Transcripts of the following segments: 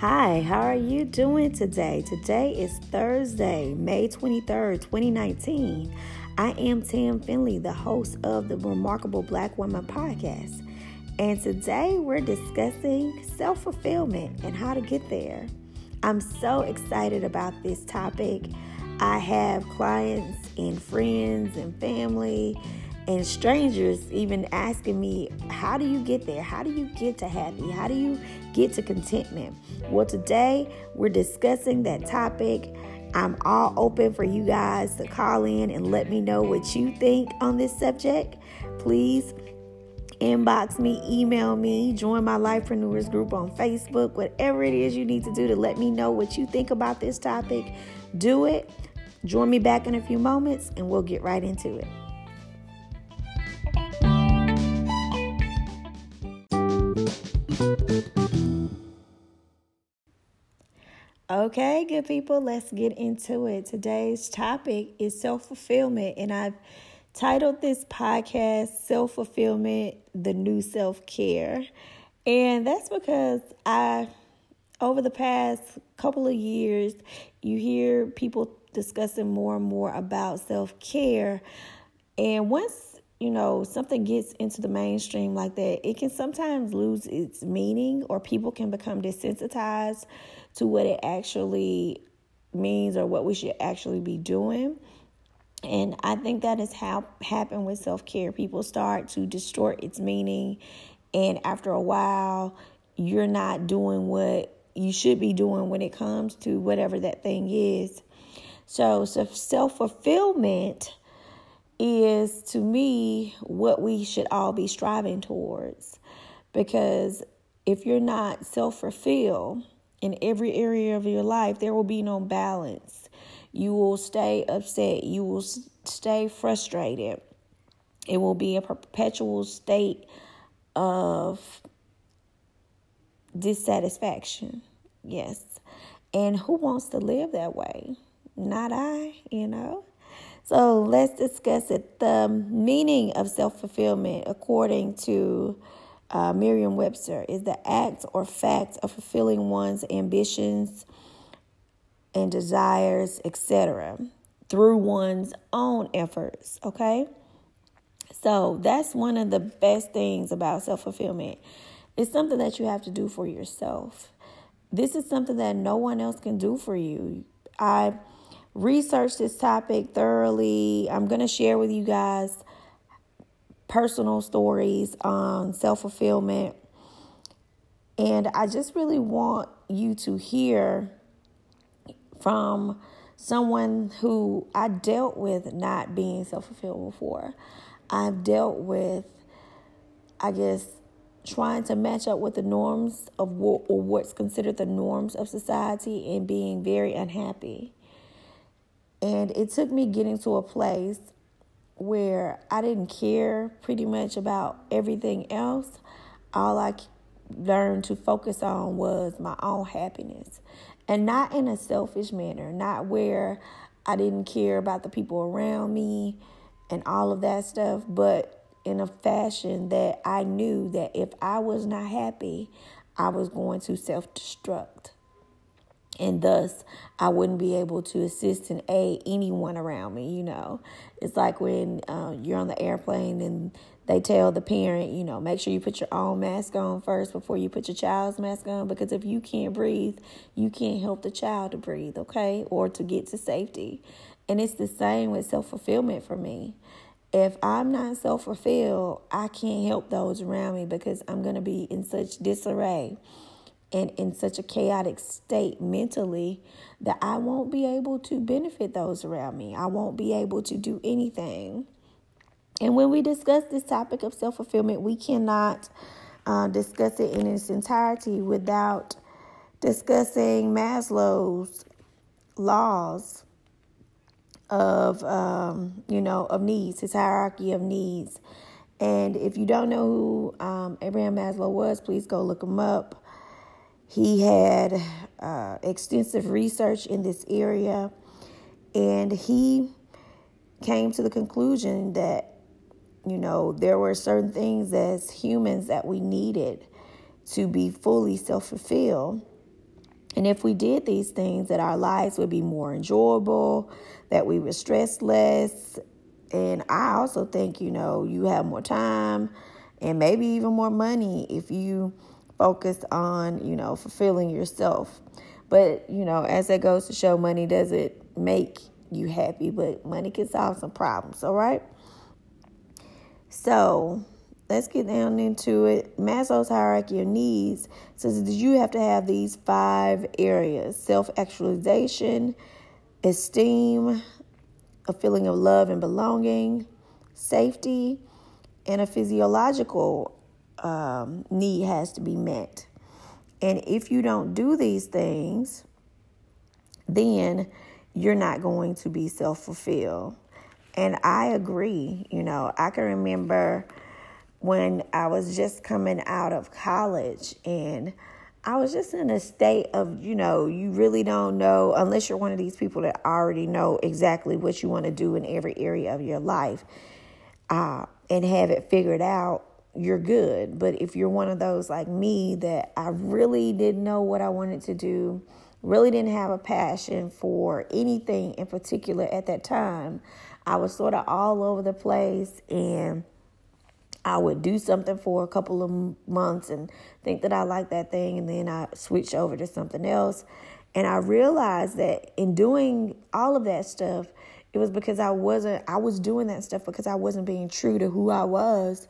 Hi, how are you doing today? Today is Thursday, May 23rd, 2019. I am Tam Finley, the host of the Remarkable Black Woman podcast. And today we're discussing self fulfillment and how to get there. I'm so excited about this topic. I have clients and friends and family and strangers even asking me, How do you get there? How do you get to happy? How do you get to contentment? Well, today we're discussing that topic. I'm all open for you guys to call in and let me know what you think on this subject. Please inbox me, email me, join my Lifepreneurs group on Facebook, whatever it is you need to do to let me know what you think about this topic. Do it. Join me back in a few moments and we'll get right into it. Okay, good people, let's get into it. Today's topic is self fulfillment, and I've titled this podcast Self Fulfillment The New Self Care. And that's because I, over the past couple of years, you hear people discussing more and more about self care. And once you know something gets into the mainstream like that, it can sometimes lose its meaning, or people can become desensitized to what it actually means or what we should actually be doing. And I think that is how ha- happened with self care. People start to distort its meaning, and after a while, you're not doing what you should be doing when it comes to whatever that thing is. So, so self fulfillment is to me what we should all be striving towards. Because if you're not self fulfilled, in every area of your life, there will be no balance. You will stay upset. You will stay frustrated. It will be a perpetual state of dissatisfaction. Yes. And who wants to live that way? Not I, you know. So let's discuss it. The meaning of self fulfillment, according to uh, Merriam Webster, is the act or fact of fulfilling one's ambitions and desires, etc., through one's own efforts. Okay? So that's one of the best things about self fulfillment. It's something that you have to do for yourself. This is something that no one else can do for you. I researched this topic thoroughly. I'm going to share with you guys personal stories on self fulfillment. And I just really want you to hear from someone who I dealt with not being self fulfilled before. I've dealt with, I guess, trying to match up with the norms of what, or what's considered the norms of society and being very unhappy. And it took me getting to a place where I didn't care pretty much about everything else. All I learned to focus on was my own happiness. And not in a selfish manner, not where I didn't care about the people around me and all of that stuff, but in a fashion that I knew that if I was not happy, I was going to self destruct and thus I wouldn't be able to assist and aid anyone around me. You know, it's like when uh, you're on the airplane and they tell the parent, you know, make sure you put your own mask on first before you put your child's mask on because if you can't breathe, you can't help the child to breathe, okay, or to get to safety. And it's the same with self fulfillment for me. If I'm not self fulfilled, I can't help those around me because I'm going to be in such disarray and in such a chaotic state mentally that I won't be able to benefit those around me. I won't be able to do anything. And when we discuss this topic of self fulfillment, we cannot uh, discuss it in its entirety without discussing Maslow's laws of um, you know of needs, his hierarchy of needs. And if you don't know who um, Abraham Maslow was, please go look him up. He had uh, extensive research in this area, and he came to the conclusion that, you know, there were certain things as humans that we needed to be fully self fulfilled. And if we did these things, that our lives would be more enjoyable, that we would stress less. And I also think, you know, you have more time and maybe even more money if you focus on, you know, fulfilling yourself. But, you know, as that goes to show, money doesn't make you happy, but money can solve some problems, all right? So, let's get down into it. Maslow's hierarchy of needs says that you have to have these five areas self actualization, esteem, a feeling of love and belonging, safety, and a physiological um, need has to be met. And if you don't do these things, then you're not going to be self fulfilled. And I agree. You know, I can remember when I was just coming out of college and I was just in a state of, you know, you really don't know, unless you're one of these people that already know exactly what you want to do in every area of your life uh, and have it figured out, you're good. But if you're one of those like me that I really didn't know what I wanted to do, really didn't have a passion for anything in particular at that time, I was sort of all over the place and I would do something for a couple of months and think that I liked that thing, and then I switch over to something else. And I realized that in doing all of that stuff, it was because I wasn't, I was doing that stuff because I wasn't being true to who I was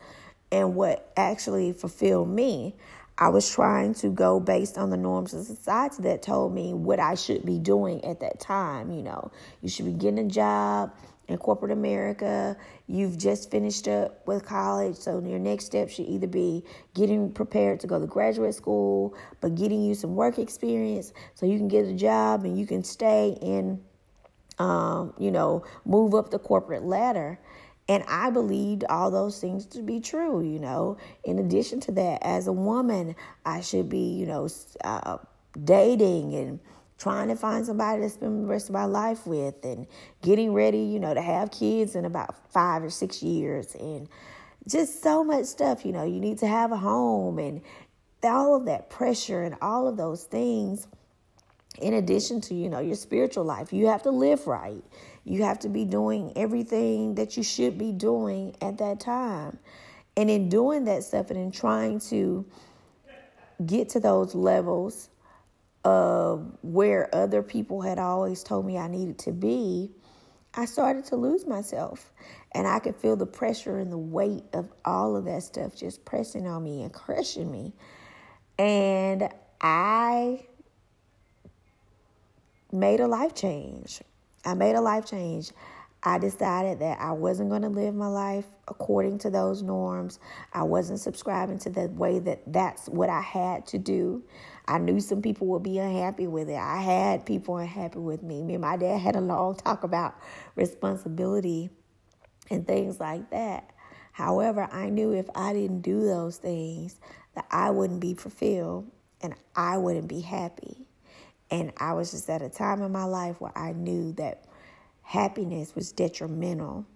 and what actually fulfilled me. I was trying to go based on the norms of society that told me what I should be doing at that time. You know, you should be getting a job, in corporate America, you've just finished up with college, so your next step should either be getting prepared to go to graduate school, but getting you some work experience so you can get a job and you can stay in, um, you know, move up the corporate ladder. And I believed all those things to be true, you know. In addition to that, as a woman, I should be, you know, uh, dating and trying to find somebody to spend the rest of my life with and getting ready, you know, to have kids in about five or six years and just so much stuff, you know, you need to have a home and all of that pressure and all of those things in addition to, you know, your spiritual life. You have to live right. You have to be doing everything that you should be doing at that time. And in doing that stuff and in trying to get to those levels of where other people had always told me I needed to be, I started to lose myself. And I could feel the pressure and the weight of all of that stuff just pressing on me and crushing me. And I made a life change. I made a life change. I decided that I wasn't going to live my life according to those norms. I wasn't subscribing to the way that that's what I had to do. I knew some people would be unhappy with it. I had people unhappy with me. Me and my dad had a long talk about responsibility and things like that. However, I knew if I didn't do those things, that I wouldn't be fulfilled and I wouldn't be happy. And I was just at a time in my life where I knew that happiness was detrimental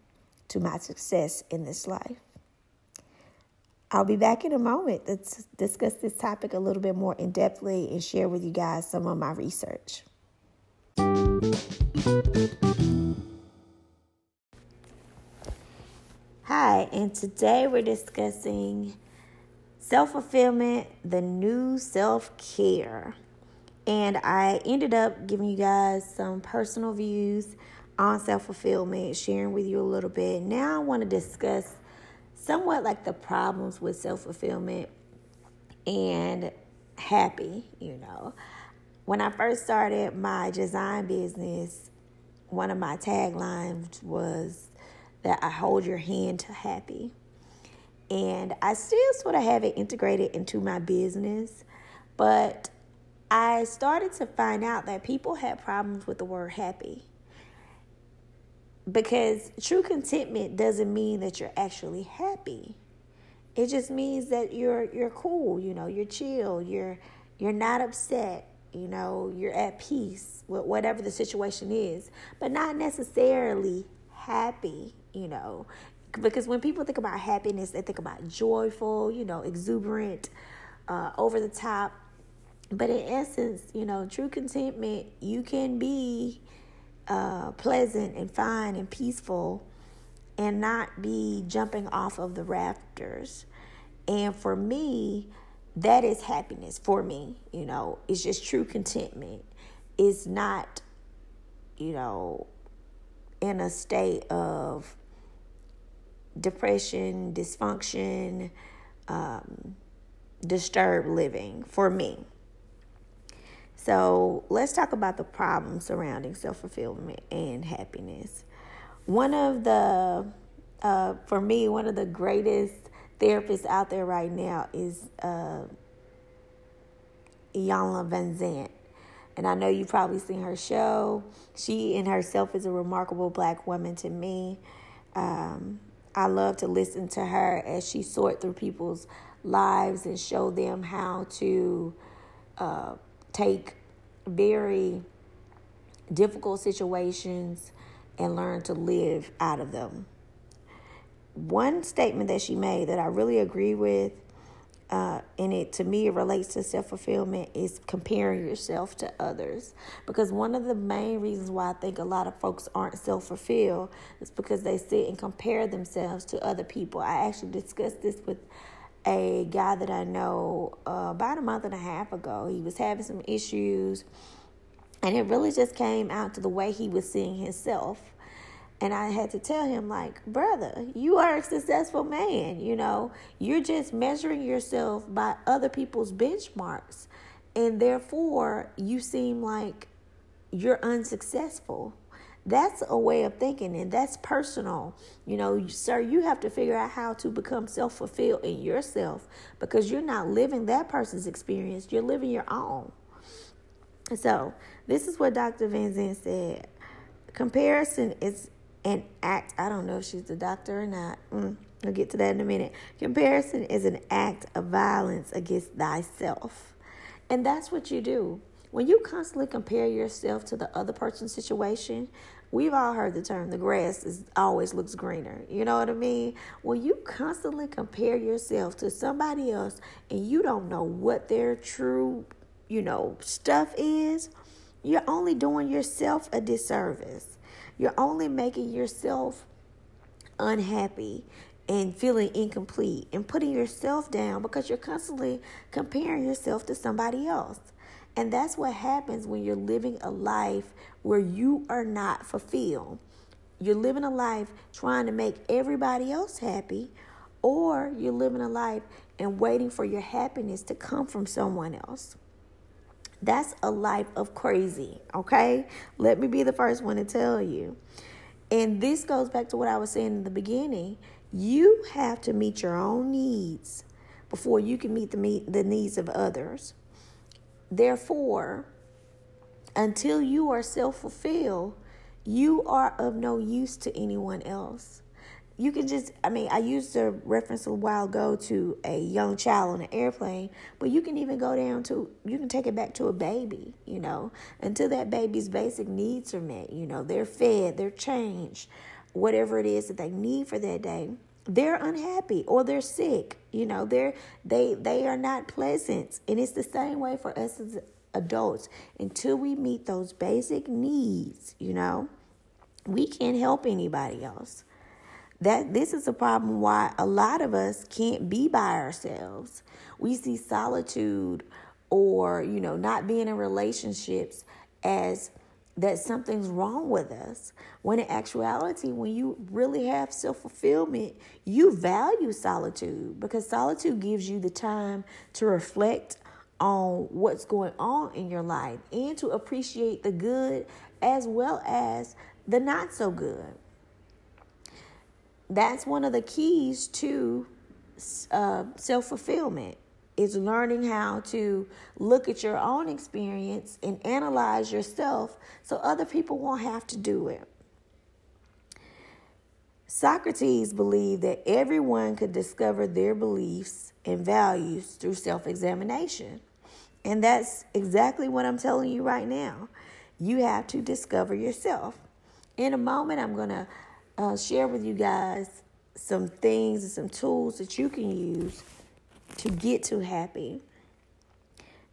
to my success in this life. I'll be back in a moment to discuss this topic a little bit more in depthly and share with you guys some of my research. Hi, and today we're discussing self fulfillment, the new self care. And I ended up giving you guys some personal views on self fulfillment, sharing with you a little bit. Now I want to discuss somewhat like the problems with self fulfillment and happy, you know. When I first started my design business, one of my taglines was that I hold your hand to happy. And I still sort of have it integrated into my business, but I started to find out that people had problems with the word happy because true contentment doesn't mean that you're actually happy. It just means that you're you're cool, you know, you're chill, you're you're not upset, you know, you're at peace with whatever the situation is, but not necessarily happy, you know. Because when people think about happiness, they think about joyful, you know, exuberant, uh, over the top. But in essence, you know, true contentment, you can be uh, pleasant and fine and peaceful and not be jumping off of the rafters. And for me, that is happiness for me. You know, it's just true contentment. It's not, you know, in a state of depression, dysfunction, um, disturbed living for me. So let's talk about the problems surrounding self fulfillment and happiness. One of the, uh, for me, one of the greatest therapists out there right now is uh, Iyanla Vanzant. And I know you've probably seen her show. She in herself is a remarkable black woman to me. Um, I love to listen to her as she sort through people's lives and show them how to uh, take very difficult situations and learn to live out of them. One statement that she made that I really agree with, uh, and it to me it relates to self fulfillment, is comparing yourself to others. Because one of the main reasons why I think a lot of folks aren't self fulfilled is because they sit and compare themselves to other people. I actually discussed this with a guy that I know uh, about a month and a half ago. He was having some issues, and it really just came out to the way he was seeing himself. And I had to tell him, like, brother, you are a successful man. You know, you're just measuring yourself by other people's benchmarks. And therefore, you seem like you're unsuccessful. That's a way of thinking, and that's personal. You know, sir, you have to figure out how to become self fulfilled in yourself because you're not living that person's experience, you're living your own. So, this is what Dr. Vanzant said comparison is an act. I don't know if she's a doctor or not. Mm, I'll get to that in a minute. Comparison is an act of violence against thyself. And that's what you do. When you constantly compare yourself to the other person's situation, we've all heard the term the grass is always looks greener. You know what I mean? When you constantly compare yourself to somebody else and you don't know what their true, you know, stuff is, you're only doing yourself a disservice. You're only making yourself unhappy and feeling incomplete and putting yourself down because you're constantly comparing yourself to somebody else. And that's what happens when you're living a life where you are not fulfilled. You're living a life trying to make everybody else happy, or you're living a life and waiting for your happiness to come from someone else. That's a life of crazy, okay? Let me be the first one to tell you. And this goes back to what I was saying in the beginning. You have to meet your own needs before you can meet the, the needs of others. Therefore, until you are self fulfilled, you are of no use to anyone else. You can just, I mean, I used to reference a while ago to a young child on an airplane, but you can even go down to, you can take it back to a baby, you know, until that baby's basic needs are met. You know, they're fed, they're changed, whatever it is that they need for that day they're unhappy or they're sick you know they're they they are not pleasant. And it's the same way for us as adults. Until we meet those basic needs you know we can't help anybody else. That this is a problem why a lot of us can't be by ourselves. We see solitude or you know not being in relationships as that something's wrong with us. When in actuality, when you really have self fulfillment, you value solitude because solitude gives you the time to reflect on what's going on in your life and to appreciate the good as well as the not so good. That's one of the keys to uh, self fulfillment is learning how to look at your own experience and analyze yourself so other people won't have to do it. Socrates believed that everyone could discover their beliefs and values through self examination. And that's exactly what I'm telling you right now. You have to discover yourself. In a moment, I'm going to uh, share with you guys some things and some tools that you can use to get to happy.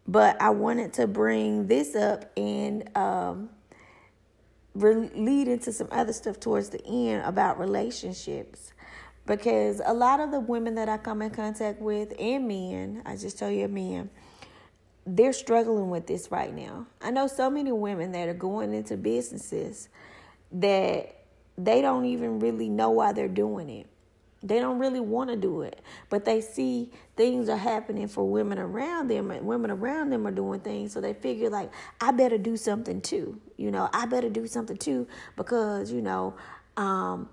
but I wanted to bring this up and um, lead into some other stuff towards the end about relationships. Because a lot of the women that I come in contact with and men, I just tell you men, they're struggling with this right now. I know so many women that are going into businesses that they don't even really know why they're doing it. They don't really want to do it, but they see things are happening for women around them, and women around them are doing things, so they figure like, I better do something too. You know, I better do something too because you know, um,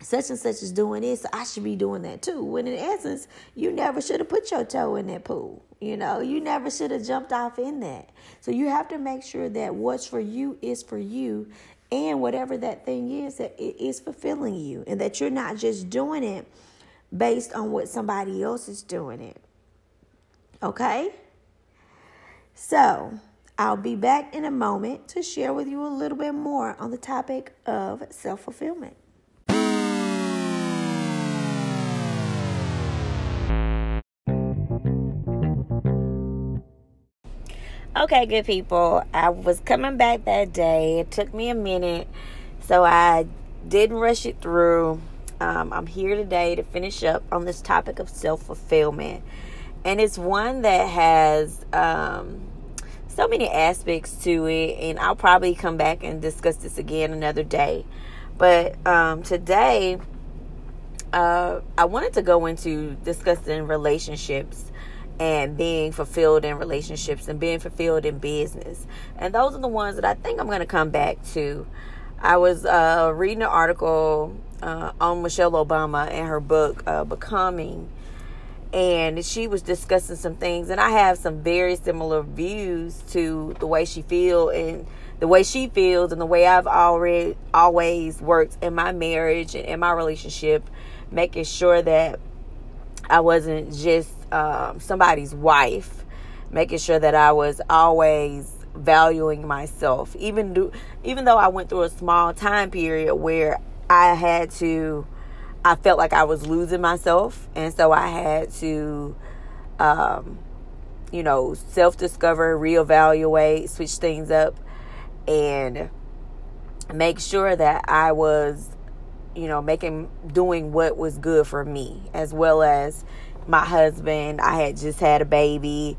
such and such is doing this, I should be doing that too. When in essence, you never should have put your toe in that pool. You know, you never should have jumped off in that. So you have to make sure that what's for you is for you and whatever that thing is that it is fulfilling you and that you're not just doing it based on what somebody else is doing it. Okay? So i'll be back in a moment to share with you a little bit more on the topic of self-fulfillment Okay, good people. I was coming back that day. It took me a minute, so I didn't rush it through. Um, I'm here today to finish up on this topic of self fulfillment. And it's one that has um, so many aspects to it, and I'll probably come back and discuss this again another day. But um, today, uh, I wanted to go into discussing relationships and being fulfilled in relationships and being fulfilled in business. And those are the ones that I think I'm going to come back to. I was uh, reading an article uh, on Michelle Obama and her book, uh, Becoming, and she was discussing some things. And I have some very similar views to the way she feels and the way she feels and the way I've already always worked in my marriage and in my relationship, making sure that I wasn't just um, somebody's wife, making sure that I was always valuing myself, even do, even though I went through a small time period where I had to, I felt like I was losing myself, and so I had to, um, you know, self discover, reevaluate, switch things up, and make sure that I was, you know, making doing what was good for me as well as my husband. I had just had a baby,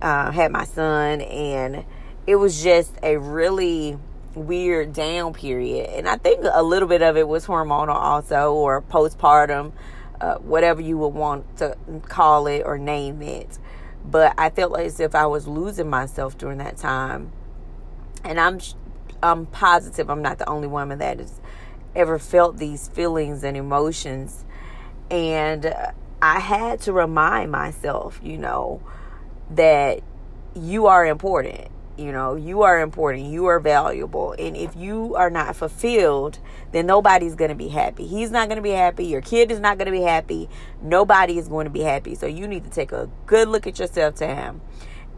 uh, had my son, and it was just a really weird down period. And I think a little bit of it was hormonal also, or postpartum, uh, whatever you would want to call it or name it. But I felt as if I was losing myself during that time. And I'm I'm positive I'm not the only woman that has ever felt these feelings and emotions. And I had to remind myself, you know, that you are important. You know, you are important. You are valuable. And if you are not fulfilled, then nobody's going to be happy. He's not going to be happy. Your kid is not going to be happy. Nobody is going to be happy. So you need to take a good look at yourself, Tam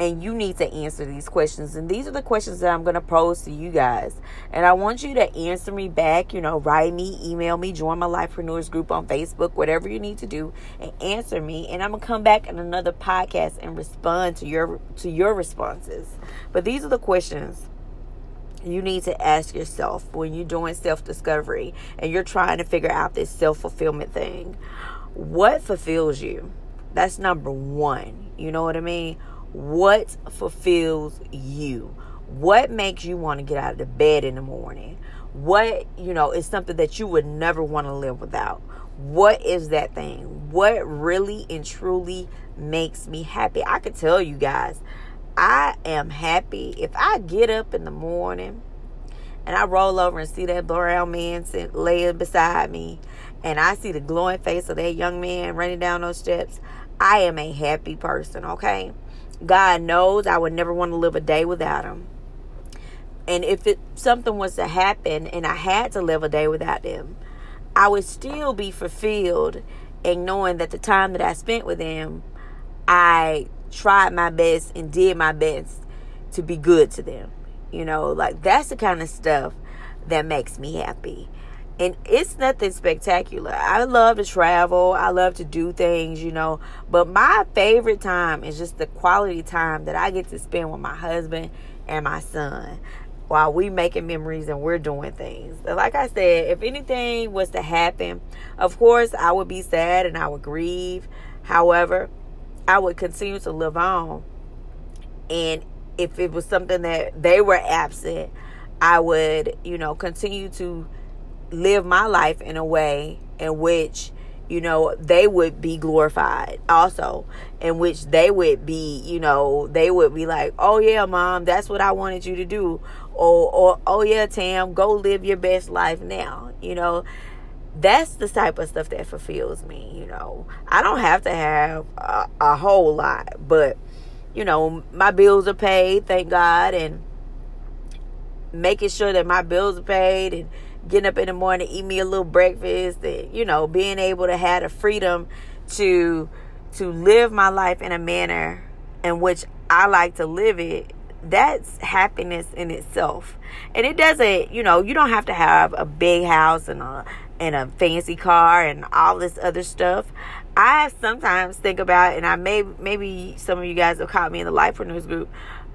and you need to answer these questions. And these are the questions that I'm going to pose to you guys. And I want you to answer me back, you know, write me, email me, join my Lifepreneurs group on Facebook, whatever you need to do, and answer me. And I'm going to come back in another podcast and respond to your to your responses. But these are the questions you need to ask yourself when you're doing self-discovery and you're trying to figure out this self-fulfillment thing. What fulfills you? That's number 1. You know what I mean? What fulfills you? What makes you want to get out of the bed in the morning? What, you know, is something that you would never want to live without? What is that thing? What really and truly makes me happy? I could tell you guys, I am happy if I get up in the morning and I roll over and see that brown man sitting, laying beside me and I see the glowing face of that young man running down those steps. I am a happy person, okay? God knows I would never want to live a day without him. And if it something was to happen and I had to live a day without him, I would still be fulfilled and knowing that the time that I spent with him, I tried my best and did my best to be good to them. You know, like that's the kind of stuff that makes me happy. And it's nothing spectacular. I love to travel, I love to do things, you know, but my favorite time is just the quality time that I get to spend with my husband and my son while we making memories and we're doing things. Like I said, if anything was to happen, of course I would be sad and I would grieve. However, I would continue to live on. And if it was something that they were absent, I would, you know, continue to live my life in a way in which you know they would be glorified also in which they would be you know they would be like oh yeah mom that's what i wanted you to do. Or or oh yeah tam go live your best life now you know? That's the type of stuff that fulfills me you know? I don't have to have a, a whole lot but you know my bills are paid thank god and making sure that my bills are paid and getting up in the morning, eat me a little breakfast, and, you know, being able to have the freedom to to live my life in a manner in which I like to live it, that's happiness in itself. And it doesn't, you know, you don't have to have a big house and a and a fancy car and all this other stuff. I sometimes think about, and I may maybe some of you guys have caught me in the Lifepreneurs group.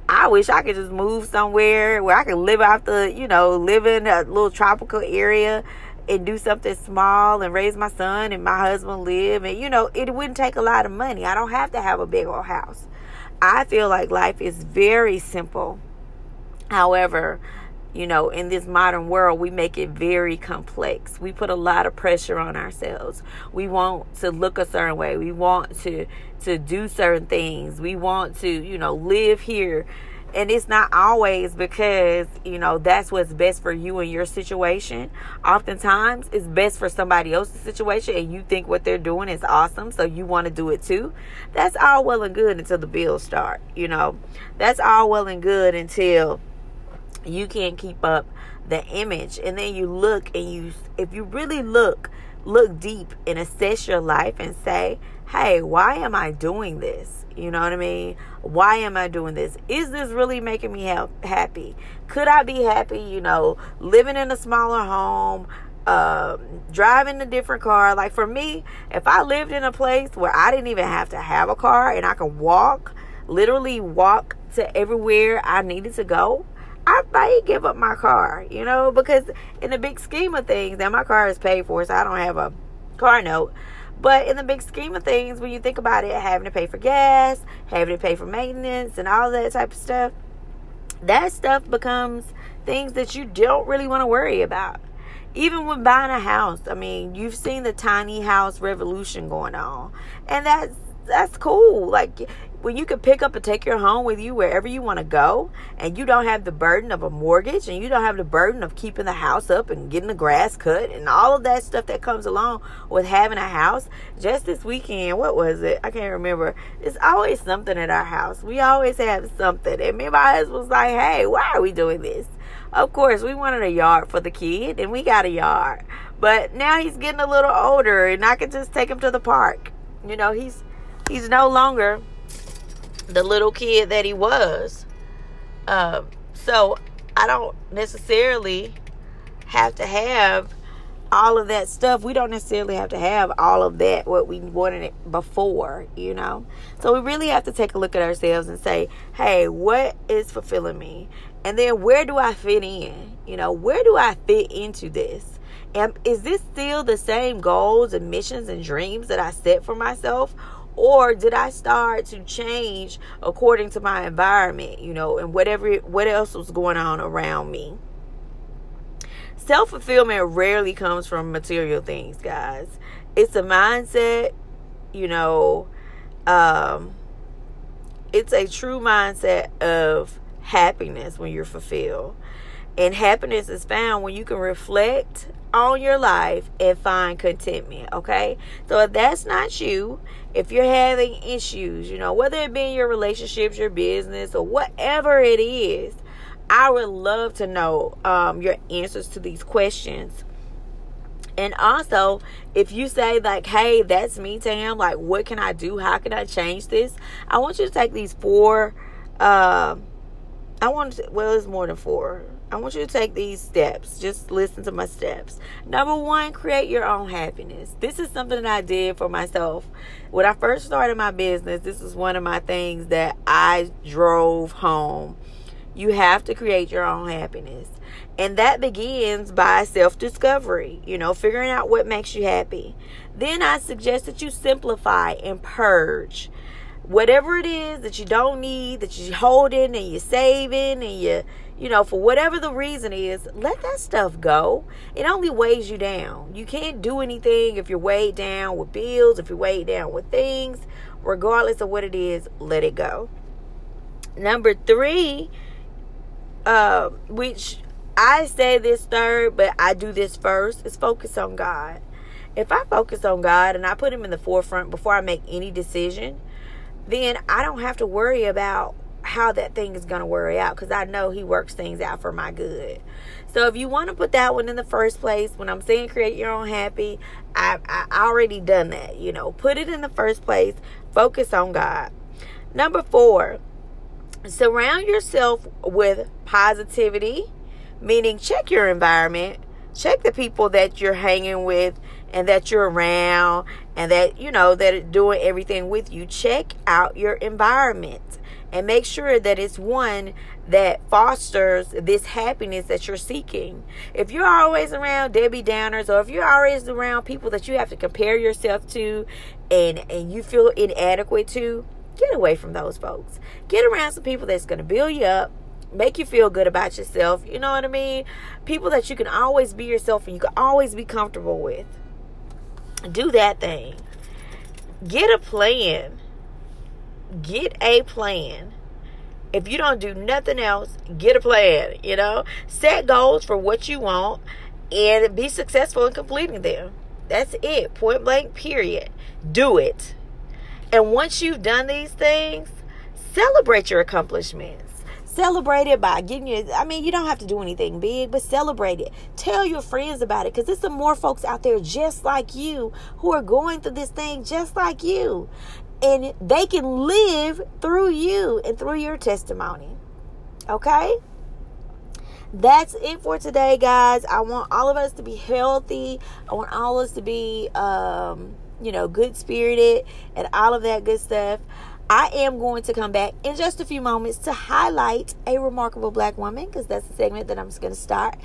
I wish I could just move somewhere where I could live out the, you know, live in a little tropical area and do something small and raise my son and my husband live. And, you know, it wouldn't take a lot of money. I don't have to have a big old house. I feel like life is very simple. However, you know, in this modern world, we make it very complex. We put a lot of pressure on ourselves. We want to look a certain way. We want to to do certain things. We want to, you know, live here. And it's not always because, you know, that's what's best for you and your situation. Oftentimes, it's best for somebody else's situation and you think what they're doing is awesome, so you want to do it too. That's all well and good until the bills start, you know. That's all well and good until you can't keep up the image. And then you look and you if you really look look deep and assess your life and say hey why am i doing this? You know what i mean? Why am i doing this? Is this really making me ha- happy? Could i be happy you know living in a smaller home uh, driving a different car? Like for me if i lived in a place where i didn't even have to have a car and i could walk literally walk to everywhere i needed to go I might give up my car, you know, because in the big scheme of things, now my car is paid for, so I don't have a car note. But in the big scheme of things, when you think about it, having to pay for gas, having to pay for maintenance, and all that type of stuff, that stuff becomes things that you don't really want to worry about. Even when buying a house, I mean, you've seen the tiny house revolution going on, and that's that's cool. Like when you can pick up and take your home with you wherever you want to go and you don't have the burden of a mortgage and you don't have the burden of keeping the house up and getting the grass cut and all of that stuff that comes along with having a house. Just this weekend what was it? I can't remember. It's always something at our house. We always have something and me and my husband was like hey why are we doing this? Of course we wanted a yard for the kid and we got a yard but now he's getting a little older and i can just take him to the park. You know he's he's no longer the little kid that he was. Um, so I don't necessarily have to have all of that stuff. We don't necessarily have to have all of that what we wanted it before, you know. So we really have to take a look at ourselves and say, "Hey, what is fulfilling me?" And then where do I fit in? You know, where do I fit into this? And is this still the same goals and missions and dreams that I set for myself? Or did I start to change according to my environment, you know, and whatever what else was going on around me? Self fulfillment rarely comes from material things, guys. It's a mindset, you know, um, it's a true mindset of happiness when you're fulfilled. And happiness is found when you can reflect on your life and find contentment. Okay. So if that's not you, if you're having issues, you know, whether it be in your relationships, your business, or whatever it is, I would love to know um, your answers to these questions. And also, if you say, like, hey, that's me, Tam, like, what can I do? How can I change this? I want you to take these four, uh, I want to, well, it's more than four. I want you to take these steps. Just listen to my steps. Number one, create your own happiness. This is something that I did for myself. When I first started my business, this is one of my things that I drove home. You have to create your own happiness. And that begins by self discovery, you know, figuring out what makes you happy. Then I suggest that you simplify and purge whatever it is that you don't need, that you're holding and you're saving and you, you know, for whatever the reason is, let that stuff go. It only weighs you down. You can't do anything if you're weighed down with bills, if you're weighed down with things, regardless of what it is, let it go. Number three, uh, which I say this third, but I do this first, is focus on God. If I focus on God and I put Him in the forefront before I make any decision, then I don't have to worry about how that thing is going to worry out because I know He works things out for my good. So if you want to put that one in the first place, when I'm saying create your own happy, I, I already done that. You know, put it in the first place. Focus on God. Number four, surround yourself with positivity, meaning check your environment, check the people that you're hanging with and that you're around and that you know that are doing everything with you check out your environment and make sure that it's one that fosters this happiness that you're seeking. If you're always around Debbie Downers or if you're always around people that you have to compare yourself to and and you feel inadequate to, get away from those folks. Get around some people that's going to build you up, make you feel good about yourself. You know what I mean? People that you can always be yourself and you can always be comfortable with. Do that thing. Get a plan. Get a plan. If you don't do nothing else, get a plan, you know? Set goals for what you want and be successful in completing them. That's it. Point blank, period. Do it. And once you've done these things, celebrate your accomplishments. Celebrate it by getting you. I mean, you don't have to do anything big, but celebrate it. Tell your friends about it because there's some more folks out there just like you who are going through this thing just like you. And they can live through you and through your testimony. Okay? that's it for today guys i want all of us to be healthy i want all of us to be um, you know good spirited and all of that good stuff I am going to come back in just a few moments to highlight a remarkable black woman because that's the segment that I'm just going to start.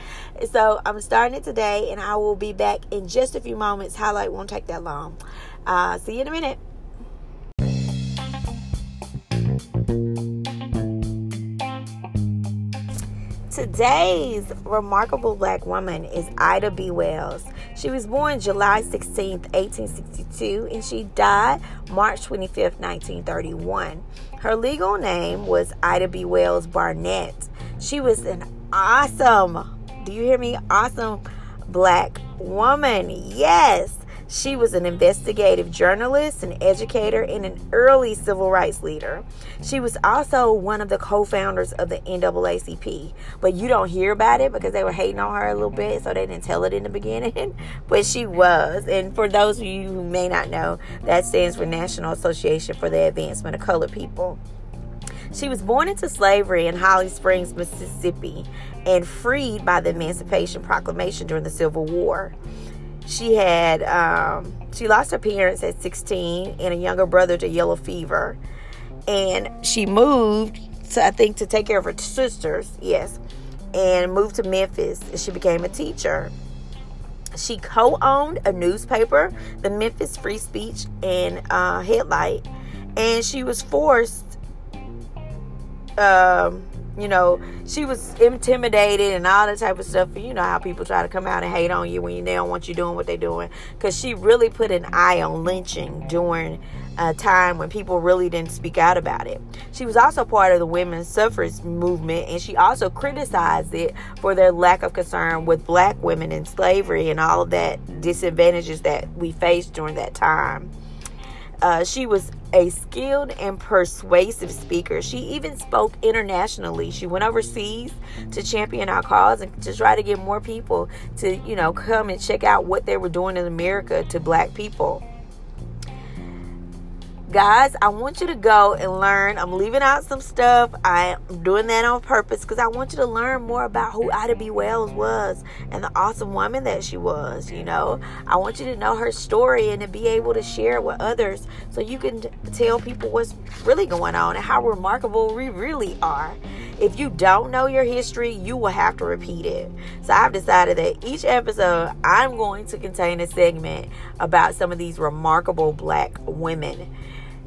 So I'm starting it today and I will be back in just a few moments. Highlight won't take that long. Uh, see you in a minute. Today's remarkable black woman is Ida B. Wells. She was born July 16, 1862, and she died March 25, 1931. Her legal name was Ida B. Wells Barnett. She was an awesome, do you hear me? Awesome black woman. Yes. She was an investigative journalist, an educator, and an early civil rights leader. She was also one of the co founders of the NAACP. But you don't hear about it because they were hating on her a little bit, so they didn't tell it in the beginning. but she was. And for those of you who may not know, that stands for National Association for the Advancement of Colored People. She was born into slavery in Holly Springs, Mississippi, and freed by the Emancipation Proclamation during the Civil War. She had um, she lost her parents at 16 and a younger brother to yellow fever, and she moved to I think to take care of her sisters. Yes, and moved to Memphis. And she became a teacher. She co-owned a newspaper, the Memphis Free Speech and uh, Headlight, and she was forced. Um, you know, she was intimidated and all that type of stuff. You know how people try to come out and hate on you when they don't want you doing what they're doing. Because she really put an eye on lynching during a time when people really didn't speak out about it. She was also part of the women's suffrage movement, and she also criticized it for their lack of concern with black women in slavery and all of that disadvantages that we faced during that time. Uh, she was a skilled and persuasive speaker. She even spoke internationally. She went overseas to champion our cause and to try to get more people to, you know, come and check out what they were doing in America to black people. Guys, I want you to go and learn. I'm leaving out some stuff. I'm doing that on purpose because I want you to learn more about who Ida B. Wells was and the awesome woman that she was. You know, I want you to know her story and to be able to share it with others so you can tell people what's really going on and how remarkable we really are. If you don't know your history, you will have to repeat it. So I've decided that each episode I'm going to contain a segment about some of these remarkable black women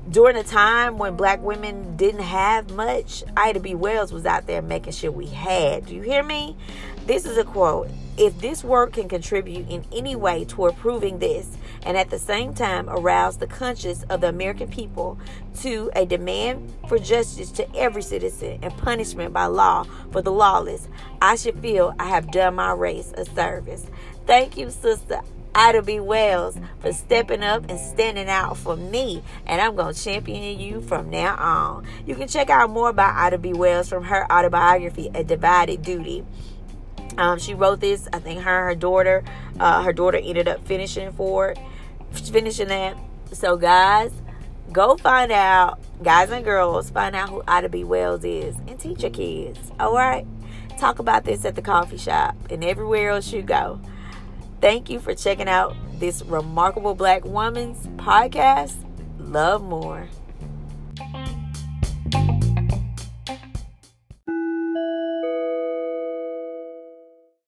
during a time when black women didn't have much, Ida B. Wells was out there making sure we had. Do you hear me? This is a quote. If this work can contribute in any way toward proving this, and at the same time arouse the conscience of the American people to a demand for justice to every citizen and punishment by law for the lawless, I should feel I have done my race a service. Thank you, sister. Ida B. Wells for stepping up and standing out for me. And I'm going to champion you from now on. You can check out more about Ida B. Wells from her autobiography, A Divided Duty. Um, she wrote this, I think her her daughter, uh, her daughter ended up finishing for it, finishing that. So guys, go find out, guys and girls, find out who Ida B. Wells is and teach your kids. All right? Talk about this at the coffee shop and everywhere else you go. Thank you for checking out this remarkable black woman's podcast. Love more.